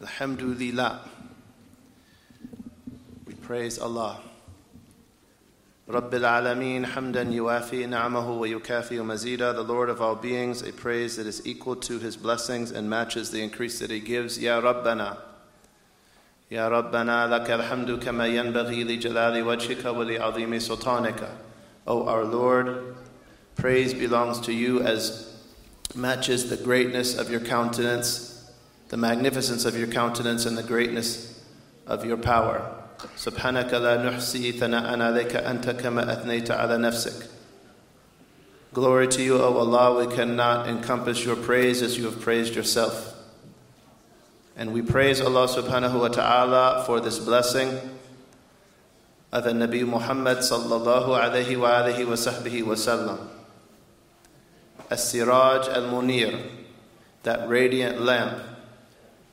Alhamdulillah. We praise Allah. رب العالمين حمدا يوافي نعمه ويكافئ مزيدا the Lord of all beings a praise that is equal to his blessings and matches the increase that he gives يا ربنا يا ربنا لك الحمد كما ينبغي لجلال وجهك ولعظيم سلطانك O our Lord praise belongs to you as matches the greatness of your countenance the magnificence of your countenance and the greatness of your power سبحانك لا نحصي ثناء عليك أنت كما أثنيت على نفسك Glory to you, O Allah, we cannot encompass your praise as you have praised yourself. And we praise Allah subhanahu wa ta'ala for this blessing of the Nabi Muhammad sallallahu alayhi wa alihi wa sahbihi wa sallam. As-Siraj al-Munir, that radiant lamp,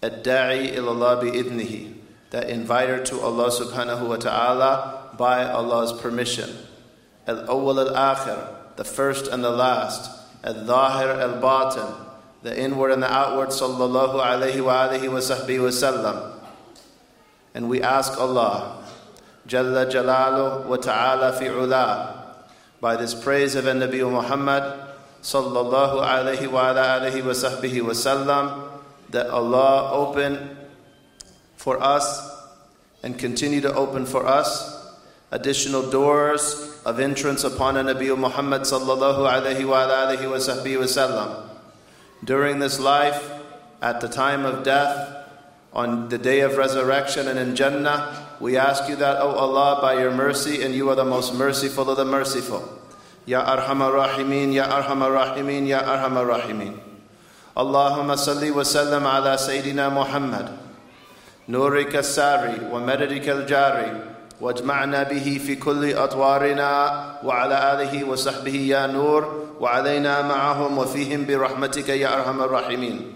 ad-da'i ilallah bi-idnihi, that inviter to Allah subhanahu wa ta'ala by Allah's permission. Al-awwal al-akhir, the first and the last. Al-zahir al-batin, the inward and the outward, sallallahu alayhi wa alihi wa sahbihi wa sallam. And we ask Allah, Jalla Jalalu wa ta'ala fi ula, by this praise of Nabi Muhammad, sallallahu alayhi wa alihi wa wa sallam, that Allah open for us and continue to open for us additional doors of entrance upon a Nabi Muhammad sallallahu alayhi wa alihi wa sahbihi wa sallam. During this life, at the time of death, on the day of resurrection and in Jannah, we ask you that, O Allah, by your mercy, and you are the most merciful of the merciful. Ya Arhamar Rahimin, Ya Arhamar Rahimin, Ya Arhamar Rahimin. Salli wa sallam ala Sayyidina Muhammad. نورك الساري ومددك الجاري واجمعنا به في كل أطوارنا وعلى آله وصحبه يا نور وعلينا معهم وفيهم برحمتك يا أرحم الراحمين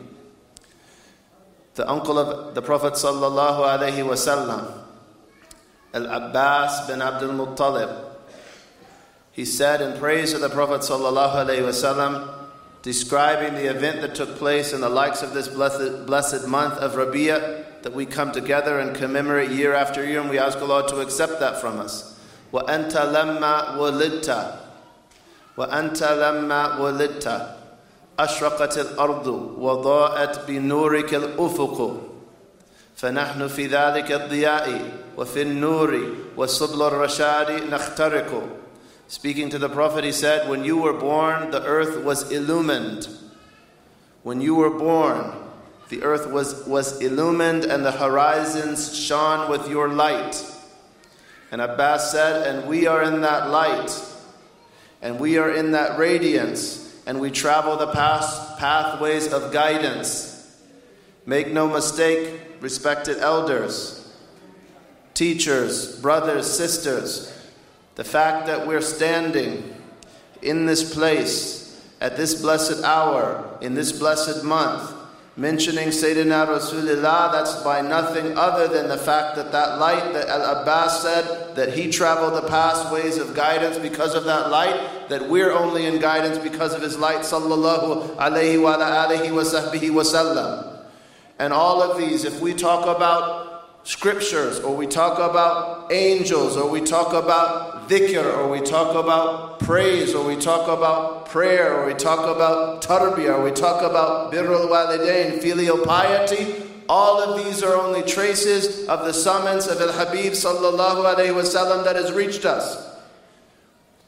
The uncle of the Prophet sallallahu alaihi wasallam, Al-Abbas bin Abdul Muttalib, he said in praise of the Prophet sallallahu alaihi wasallam, describing the event that took place in the likes of this blessed, blessed month of Rabi'ah, that we come together and commemorate year after year, and we ask Allah to accept that from us. وَأَنْتَ لَمَّا وَلِدْتَ وأنت لما ولدت أشرقت الأرض وضاءت بنورك الأفق فنحن في ذلك الضياء وفي النور وسبل الرشاد نخترق Speaking to the Prophet, he said, When you were born, the earth was illumined. When you were born, the earth was, was illumined and the horizons shone with your light. And Abbas said, And we are in that light and we are in that radiance, and we travel the path, pathways of guidance. Make no mistake, respected elders, teachers, brothers, sisters, the fact that we're standing in this place at this blessed hour, in this blessed month, mentioning Sayyidina Rasulullah, that's by nothing other than the fact that that light that Al Abbas said that he traveled the past ways of guidance because of that light, that we're only in guidance because of his light, sallallahu alayhi wa wa sallam. And all of these, if we talk about scriptures, or we talk about angels, or we talk about dhikr, or we talk about praise, or we talk about prayer, or we talk about tarbiyah, or we talk about birrul walidain, filial piety, all of these are only traces of the summons of Al Habib sallallahu alayhi wasallam that has reached us.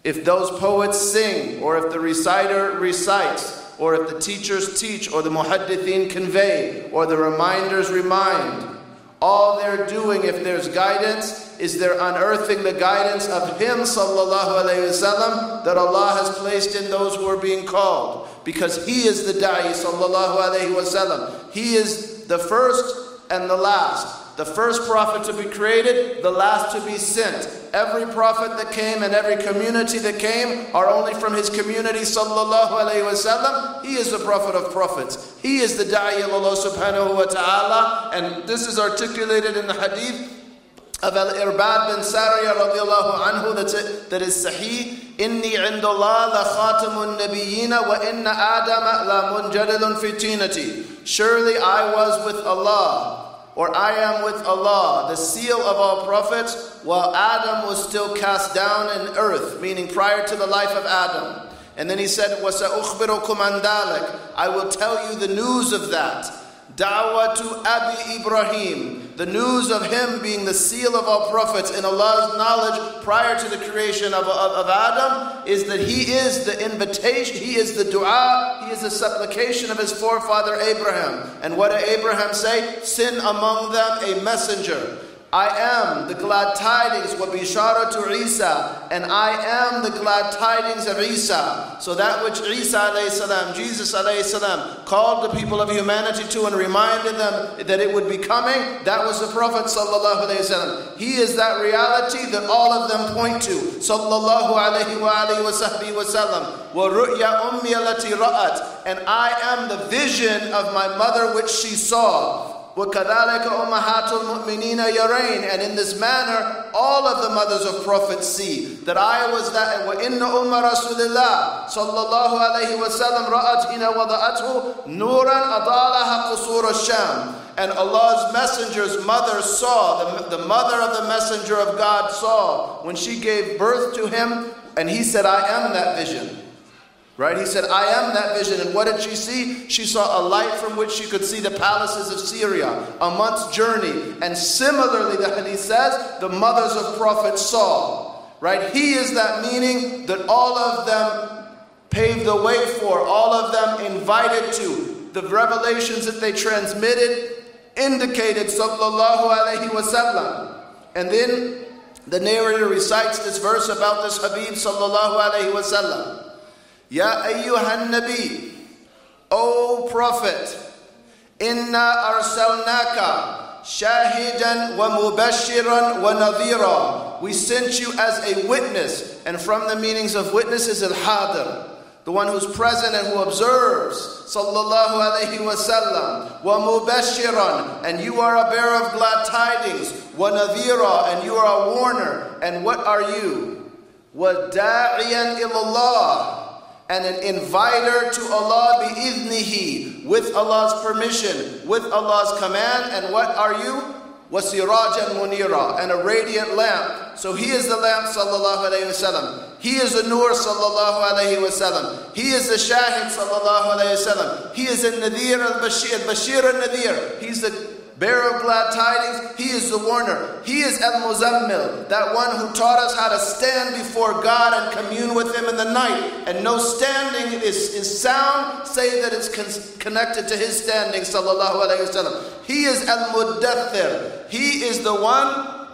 If those poets sing, or if the reciter recites, or if the teachers teach, or the muhaddithin convey, or the reminders remind, all they're doing, if there's guidance, is they're unearthing the guidance of Him, sallallahu alayhi wasallam, that Allah has placed in those who are being called. Because He is the da'i, sallallahu alayhi wasallam. He is the first and the last. The first prophet to be created, the last to be sent. Every prophet that came and every community that came are only from his community, sallallahu alayhi wasallam. He is the prophet of prophets. He is the da'i Allah subhanahu wa ta'ala. And this is articulated in the hadith of Al-Irbad bin Sariya radiallahu anhu that's it, that is sahih. إني عند الله لخاتم النبيين وإن آدم لمنجدل في تينتي. Surely I was with Allah or I am with Allah, the seal of all prophets, while Adam was still cast down in earth, meaning prior to the life of Adam. And then he said, وَسَأُخْبِرُكُمْ عَنْ ذَلِكَ I will tell you the news of that. Da'watu Abi Ibrahim, the news of him being the seal of all prophets in Allah's knowledge prior to the creation of, of, of, Adam, is that he is the invitation, he is the dua, he is the supplication of his forefather Abraham. And what did Abraham say? Send among them a messenger. I am the glad tidings, wa bishara to Isa, and I am the glad tidings of Isa. So that which Isa salam, Jesus salam, called the people of humanity to and reminded them that it would be coming, that was the Prophet sallallahu alayhi wasallam. He is that reality that all of them point to. Sallallahu alayhi wa sahbihi wasallam. Wa ru'ya ummi ra'at. And I am the vision of my mother which she saw. وَكَذَلِكَ أُمَّهَاتُ الْمُؤْمِنِينَ يَرَيْنَ And in this manner, all of the mothers of prophets see that I was that. وَإِنَّ أُمَّ رَسُولِ اللَّهِ صلى الله عليه وسلم رأت حين وضعته نورا أضالها قصور الشام and Allah's messenger's mother saw, the, the mother of the messenger of God saw, when she gave birth to him, and he said, I am that vision. Right? He said, I am that vision. And what did she see? She saw a light from which she could see the palaces of Syria, a month's journey. And similarly, the hadith says, the mothers of prophets saw. Right? He is that meaning that all of them paved the way for, all of them invited to. The revelations that they transmitted indicated, sallallahu alayhi wasallam. And then the narrator recites this verse about this Habib, sallallahu alayhi wasallam. Ya ayyuhan nabi, O Prophet, inna arsalnaka shahidan wa mubashiran wa nadhira. We sent you as a witness, and from the meanings of witness is al-hadir, the one who's present and who observes. Sallallahu alayhi wasallam. Wa mubashiran, and you are a bearer of glad tidings. Wa nadhira, and you are a warner. And what are you? Wa da'iyan ilallah and an inviter to Allah bi'idnihi, with Allah's permission, with Allah's command. And what are you? Wasirajan munira, and a radiant lamp. So he is the lamp, sallallahu alayhi wasallam. He is the nur, sallallahu alayhi wasallam. He is the shahid, sallallahu alayhi wasallam. He is the nadir al-bashir, bashir al-nadir. He's the bearer of glad tidings. He is the warner. He is El Muzammil, that one who taught us how to stand before God and commune with Him in the night. And no standing is, is sound, save that it's con- connected to His standing, sallallahu alayhi wasallam. He is El Muddathir. He is the one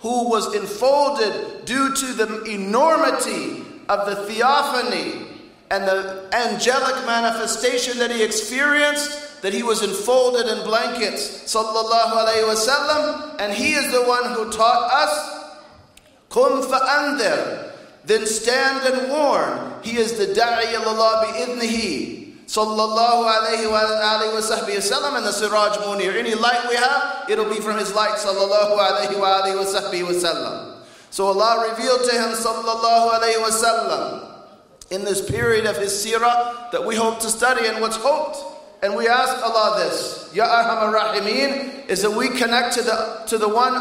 who was enfolded due to the enormity of the theophany and the angelic manifestation that he experienced that he was enfolded in blankets, sallallahu alayhi wasallam, and he is the one who taught us, kum fa'andir, then stand and warn. He is the da'i Allah bi'idnihi, sallallahu alayhi wa alayhi wasallam, and the siraj munir. Any light we have, it'll be from his light, sallallahu alayhi wa alayhi wasallam. So Allah revealed to him, sallallahu alayhi wa sallam, in this period of his seerah that we hope to study and what's hoped and we ask Allah this, Ya Arhamar Rahimeen, is that we connect to the, to the one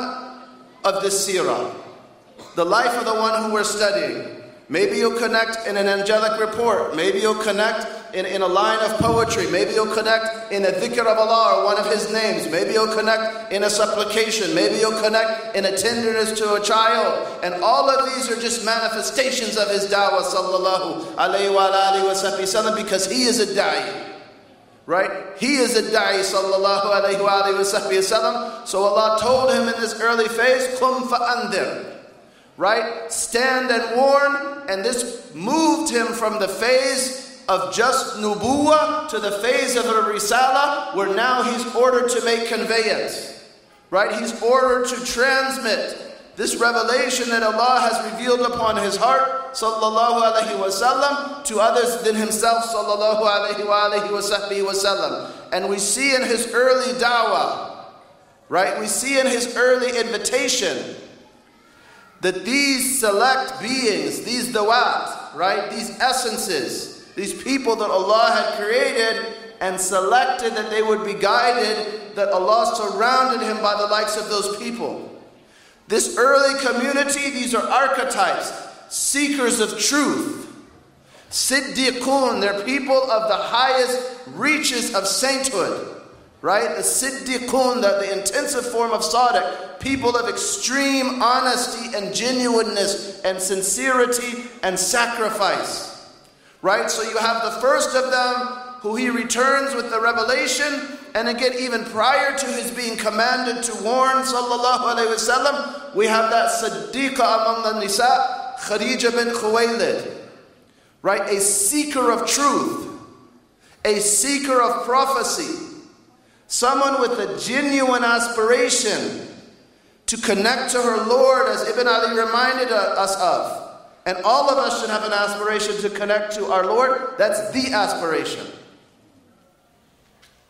of this seerah, the life of the one who we're studying. Maybe you'll connect in an angelic report. Maybe you'll connect in, in a line of poetry. Maybe you'll connect in a dhikr of Allah or one of His names. Maybe you'll connect in a supplication. Maybe you'll connect in a tenderness to a child. And all of these are just manifestations of His da'wah, sallallahu alayhi wa alayhi wa sallam, because He is a da'i. Right? He is a da'i sallallahu alayhi wa So Allah told him in this early phase, Kum fa'andir. Right? Stand and warn. And this moved him from the phase of just nubuwa to the phase of a risala, where now he's ordered to make conveyance. Right? He's ordered to transmit this revelation that Allah has revealed upon his heart, sallallahu alaihi wasallam, to others than himself, sallallahu alaihi wasallam. And we see in his early dawah, right? We see in his early invitation that these select beings, these dawat, right? These essences, these people that Allah had created and selected that they would be guided, that Allah surrounded him by the likes of those people. This early community, these are archetypes, seekers of truth. Siddiqun, they're people of the highest reaches of sainthood. Right? The Siddiqun, the, the intensive form of Sadiq, people of extreme honesty and genuineness and sincerity and sacrifice. Right? So you have the first of them who he returns with the revelation, and again, even prior to his being commanded to warn, sallallahu alayhi wasallam, we have that Siddiqa among the Nisa, Khadija bin Khuwaylid. Right? A seeker of truth, a seeker of prophecy, someone with a genuine aspiration to connect to her Lord, as Ibn Ali reminded us of. And all of us should have an aspiration to connect to our Lord. That's the aspiration.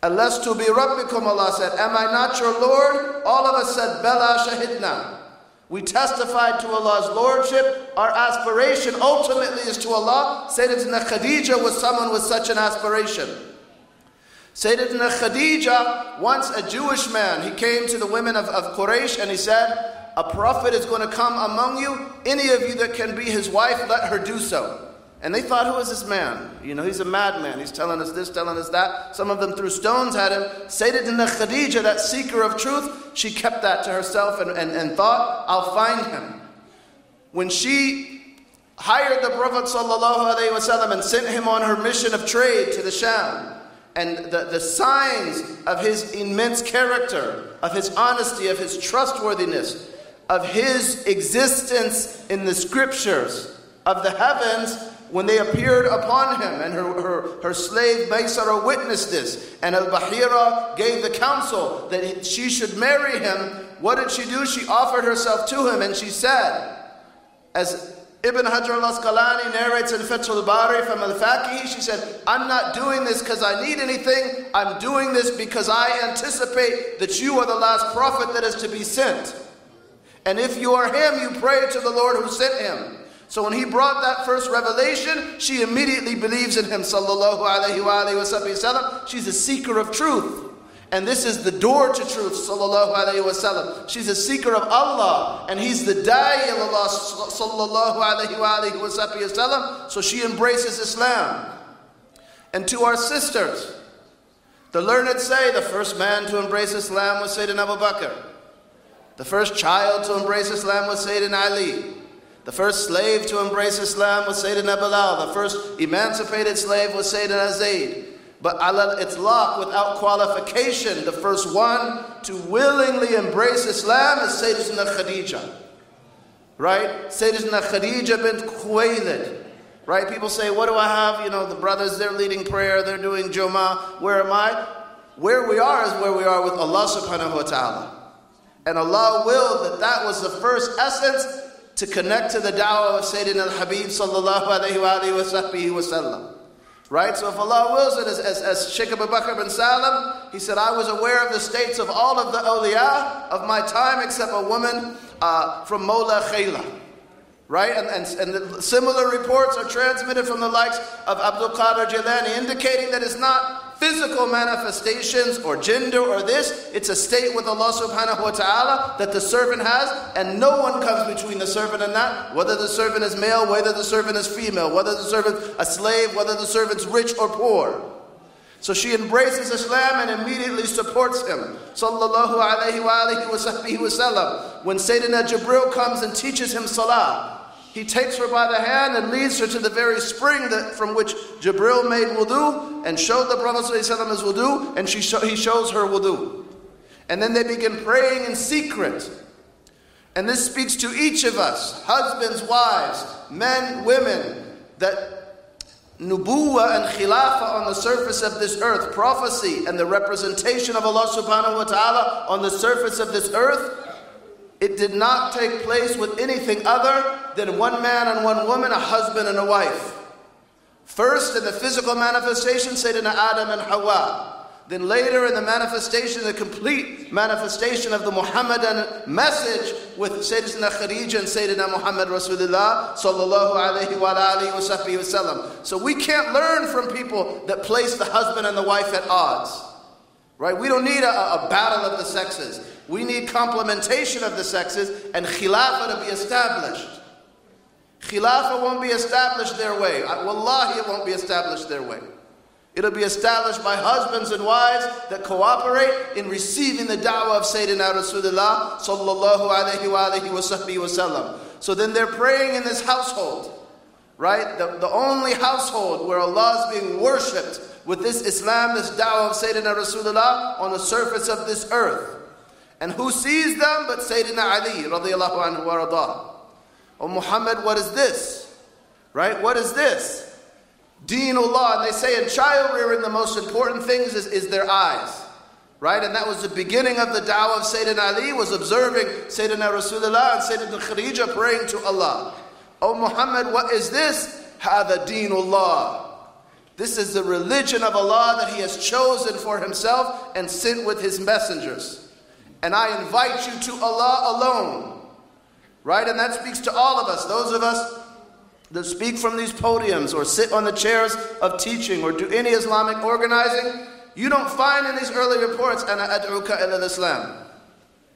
Alastu bi Rabbikum, Allah said, Am I not your Lord? All of us said, Bela Shahidna. We testified to Allah's Lordship. Our aspiration ultimately is to Allah. Sayyidatina Khadija was someone with such an aspiration. Sayyidatina Khadija, once a Jewish man, he came to the women of, of Quraysh and he said, A prophet is going to come among you. Any of you that can be his wife, let her do so. And they thought, Who is this man? You know, he's a madman. He's telling us this, telling us that. Some of them threw stones at him. Sayyidatina Khadija, that seeker of truth, she kept that to herself and, and, and thought, I'll find him. When she hired the Prophet ﷺ and sent him on her mission of trade to the Sham, and the, the signs of his immense character, of his honesty, of his trustworthiness, of his existence in the scriptures, of the heavens, when they appeared upon him, and her, her, her slave Maysara witnessed this, and Al Bahira gave the counsel that she should marry him, what did she do? She offered herself to him, and she said, as Ibn Hajar al-Asqalani narrates in Fath al-Bari from al-Faqihi, she said, I'm not doing this because I need anything. I'm doing this because I anticipate that you are the last prophet that is to be sent. And if you are him, you pray to the Lord who sent him. So when he brought that first revelation, she immediately believes in him, sallallahu alayhi wa She's a seeker of truth. And this is the door to truth, sallallahu alayhi wasallam. She's a seeker of Allah, and he's the da'i of Allah, sallallahu alayhi wa wasallam. So she embraces Islam. And to our sisters, the learned say the first man to embrace Islam was Sayyidina Abu Bakr. The first child to embrace Islam was Sayyidina Ali. The first slave to embrace Islam was Sayyidina Bilal. The first emancipated slave was Sayyidina Zayd. But alal itlaq, without qualification, the first one to willingly embrace Islam is Sayyidina Khadija. Right? Sayyidina Khadija bint Khuwaylid. Right? People say, what do I have? You know, the brothers, they're leading prayer, they're doing Jum'ah. Where am I? Where we are is where we are with Allah subhanahu wa ta'ala. And Allah willed that that was the first essence to connect to the da'wah of Sayyidina al-Habib sallallahu alayhi wa sallam. Right? So if Allah wills it, as, as, as Sheikh Abu Bakr bin Salam, he said, I was aware of the states of all of the awliya of my time except a woman uh, from Mola Khayla. Right? And, and, and similar reports are transmitted from the likes of Abdul Qadir Jilani, indicating that it's not physical manifestations or gender or this. It's a state with Allah subhanahu wa ta'ala that the servant has, and no one comes between the servant and that, whether the servant is male, whether the servant is female, whether the servant a slave, whether the servant's rich or poor. So she embraces Islam and immediately supports him. Sallallahu alayhi wa. When Sayyidina Jibril comes and teaches him salah, he takes her by the hand and leads her to the very spring that, from which Jibril made wudu and showed the Prophet his wudu, and she he shows her wudu. And then they begin praying in secret. And this speaks to each of us, husbands, wives, men, women, that nubuwa and khilafah on the surface of this earth, prophecy and the representation of Allah subhanahu wa ta'ala on the surface of this earth it did not take place with anything other than one man and one woman, a husband and a wife. First, in the physical manifestation, Sayyidina Adam and Hawa. Then later in the manifestation, the complete manifestation of the Muhammadan message with Sayyidina Khadija and Sayyidina Muhammad Rasulullah sallallahu alayhi wa alihi wa. So we can't learn from people that place the husband and the wife at odds. Right? We don't need a, a battle of the sexes. We need complementation of the sexes and khilafah to be established. Khilafah won't be established their way. Wallahi, it won't be established their way. It'll be established by husbands and wives that cooperate in receiving the da'wah of Sayyidina Rasulullah sallallahu alayhi wa alayhi wa wasallam. So then they're praying in this household, right? The, the only household where Allah is being worshipped with this Islam, this da'wah of Sayyidina Rasulullah on the surface of this earth. And who sees them but Sayyidina Ali radiallahu anhu wa Oh Muhammad, what is this? Right? What is this? Deenullah, and they say in child rearing the most important things is, is their eyes. Right? And that was the beginning of the da'wah of Sayyidina Ali, was observing Sayyidina Rasulullah and Sayyidina Khadija praying to Allah. Oh Muhammad, what is this? Hada deenullah. This is the religion of Allah that He has chosen for Himself and sent with His messengers. And I invite you to Allah alone. Right? And that speaks to all of us, those of us that speak from these podiums or sit on the chairs of teaching or do any Islamic organizing, you don't find in these early reports, Ana ad'uka ila Islam.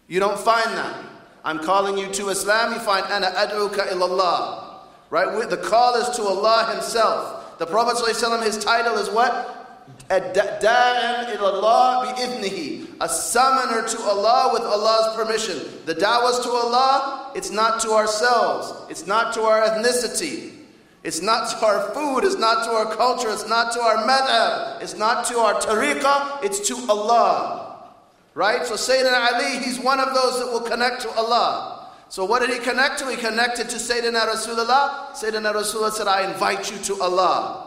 You don't find that. I'm calling you to Islam, you find Ana ad'uka Allah. Right? The call is to Allah Himself. The Prophet his title is what? Da'an ilallah bi'idnihi. A summoner to Allah with Allah's permission. The da'wahs to Allah, it's not to ourselves. It's not to our ethnicity. It's not to our food. It's not to our culture. It's not to our madhab. It's not to our tariqah. It's to Allah. Right? So Sayyidina Ali, he's one of those that will connect to Allah. So what did he connect to? He connected to Sayyidina Rasulullah. Sayyidina Rasulullah said, I invite you to Allah.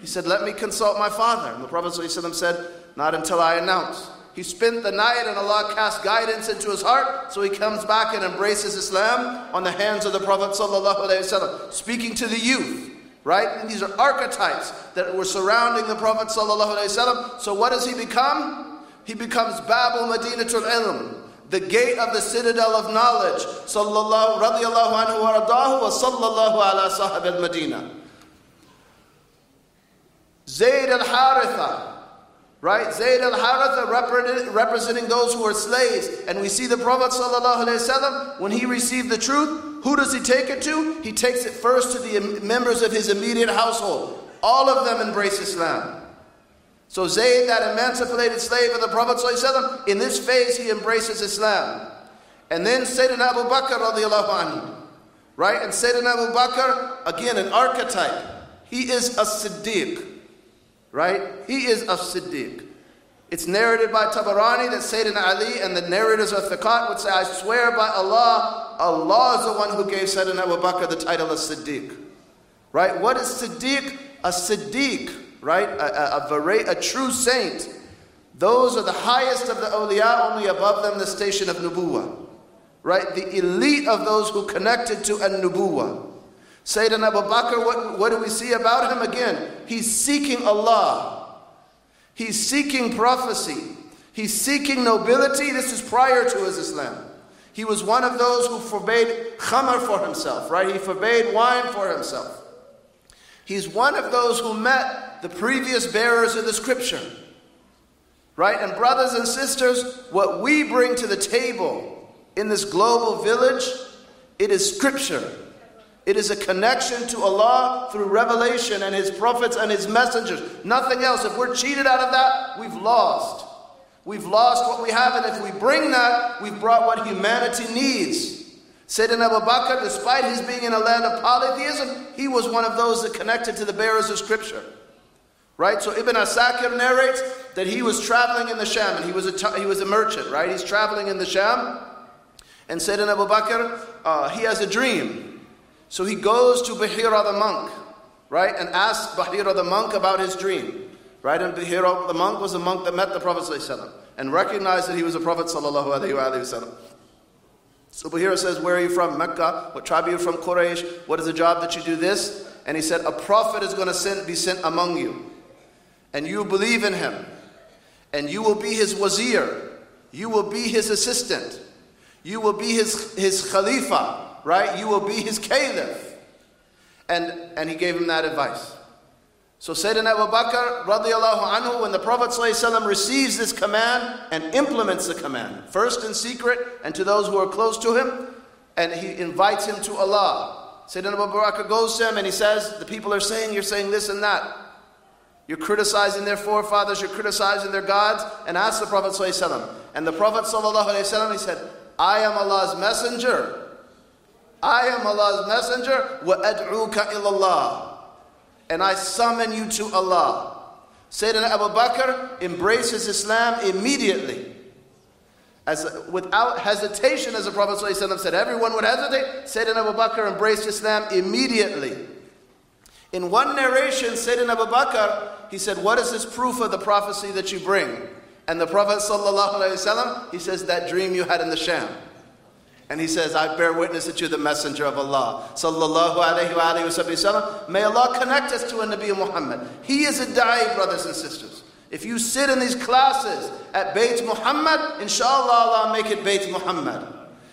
He said, Let me consult my father. And the Prophet ﷺ said, Not until I announce. He spent the night and Allah cast guidance into his heart, so he comes back and embraces Islam on the hands of the Prophet ﷺ, speaking to the youth. Right? And these are archetypes that were surrounding the Prophet ﷺ. So what does he become? He becomes Babul Madinatul Ilm, the gate of the citadel of knowledge. Sallallahu radiallahu anhu wa radahu wa sallallahu ala sahib al-Madinah. Zayd al Haritha, right? Zayd al Haritha representing those who are slaves. And we see the Prophet ﷺ, when he received the truth, who does he take it to? He takes it first to the members of his immediate household. All of them embrace Islam. So Zayd, that emancipated slave of the Prophet ﷺ, in this phase he embraces Islam. And then Sayyidina Abu Bakr right? And Sayyidina Abu Bakr, again, an archetype. He is a Siddiq right? He is a Siddiq. It's narrated by Tabarani that Sayyidina Ali and the narrators of Thiqat would say, I swear by Allah, Allah is the one who gave Sayyidina Abu Bakr the title of Siddiq. Right? What is Siddiq? A Siddiq, right? A, a, a, a true saint. Those are the highest of the awliya, only above them the station of Nubuwa. Right? The elite of those who connected to an Nubuwa. Sayyidina Abu Bakr, what, what do we see about him? Again, he's seeking Allah. He's seeking prophecy. He's seeking nobility. This is prior to his Islam. He was one of those who forbade khamr for himself, right? He forbade wine for himself. He's one of those who met the previous bearers of the scripture, right? And brothers and sisters, what we bring to the table in this global village, it is scripture. It is a connection to Allah through revelation and His prophets and His messengers. Nothing else. If we're cheated out of that, we've lost. We've lost what we have, and if we bring that, we've brought what humanity needs. Sayyidina Abu Bakr, despite his being in a land of polytheism, he was one of those that connected to the bearers of Scripture. Right? So Ibn Asakir narrates that he was traveling in the Sham, and he was a, he was a merchant, right? He's traveling in the Sham, and Sayyidina Abu Bakr, uh, he has a dream. So he goes to Bahira the monk, right, and asks Bahira the monk about his dream. Right, and Bahira the monk was a monk that met the Prophet ﷺ and recognized that he was a Prophet. ﷺ. So Bahira says, Where are you from? Mecca. What tribe are you from? Quraysh. What is the job that you do this? And he said, A prophet is going to be sent among you. And you believe in him. and you will be his wazir. You will be his assistant. You will be his, his khalifa, right? You will be his caliph. And, and he gave him that advice. So Sayyidina Abu Bakr radiallahu anhu, when the Prophet ﷺ receives this command and implements the command, first in secret and to those who are close to him, and he invites him to Allah. Sayyidina Abu Bakr goes to him and he says, the people are saying, you're saying this and that. You're criticizing their forefathers, you're criticizing their gods, and ask the Prophet ﷺ. And the Prophet ﷺ, he said, I am Allah's messenger. I am Allah's messenger. وَأَدْعُوكَ إِلَى اللَّهِ and I summon you to Allah. Sayyidina Abu Bakr embraces Islam immediately. As, without hesitation, as the Prophet ﷺ said, everyone would hesitate. Sayyidina Abu Bakr embraced Islam immediately. In one narration, Sayyidina Abu Bakr, he said, What is this proof of the prophecy that you bring? And the Prophet ﷺ, he says, That dream you had in the Sham. And he says, I bear witness that you're the messenger of Allah. Sallallahu alayhi wa alayhi May Allah connect us to a Nabi Muhammad. He is a da'i, brothers and sisters. If you sit in these classes at Bayt Muhammad, inshallah Allah make it Bayt Muhammad.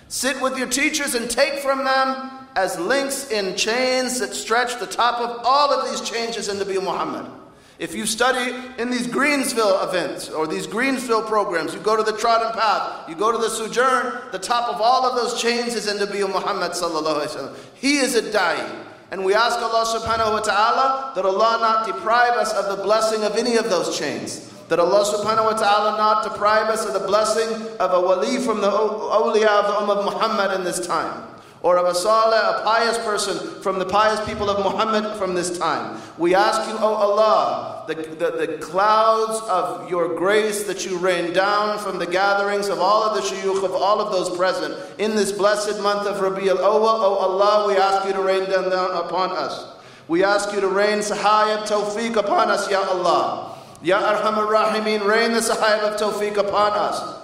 Sit with your teachers and take from them as links in chains that stretch the top of all of these changes in Nabi Muhammad. If you study in these Greensville events or these Greensville programs, you go to the trodden path, you go to the sojourn, the top of all of those chains is in Nabi Muhammad sallallahu alaihi wasallam. He is a da'i. And we ask Allah subhanahu wa ta'ala that Allah not deprive us of the blessing of any of those chains. That Allah subhanahu wa ta'ala not deprive us of the blessing of a wali from the awliya of the Ummah of Muhammad in this time or of a salih, a pious person from the pious people of Muhammad from this time. We ask you, O Allah, the, the, the, clouds of your grace that you rain down from the gatherings of all of the shuyukh, of all of those present in this blessed month of Rabi al Awwal, O Allah, we ask you to rain them down upon us. We ask you to rain sahayat tawfiq upon us, Ya Allah. Ya Arhamar Rahimeen, rain the sahayat of tawfiq upon us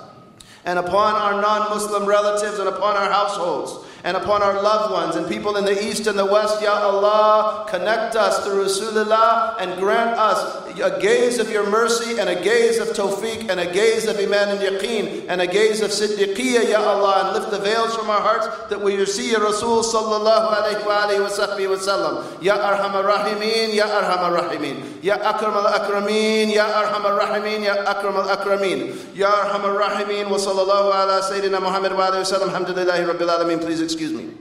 and upon our non Muslim relatives and upon our households and upon our loved ones and people in the east and the west. Ya Allah, connect us through Rasulullah and grant us a gaze of your mercy and a gaze of tawfiq and a gaze of iman and yaqeen and a gaze of siddiqiyya, Ya Allah, and lift the veils from our hearts that we see Ya Rasul sallallahu alayhi wa wa sahbihi wa sallam. Ya arhamar rahimin, Ya arhamar rahimin, Ya akram al akramin, Ya arhamar rahimin, Ya akram al akramin, Ya arhamar rahimin, wa sallallahu ala Sayyidina Muhammad wa alayhi wa sallam. Alhamdulillahi rabbil alameen. Please excuse me.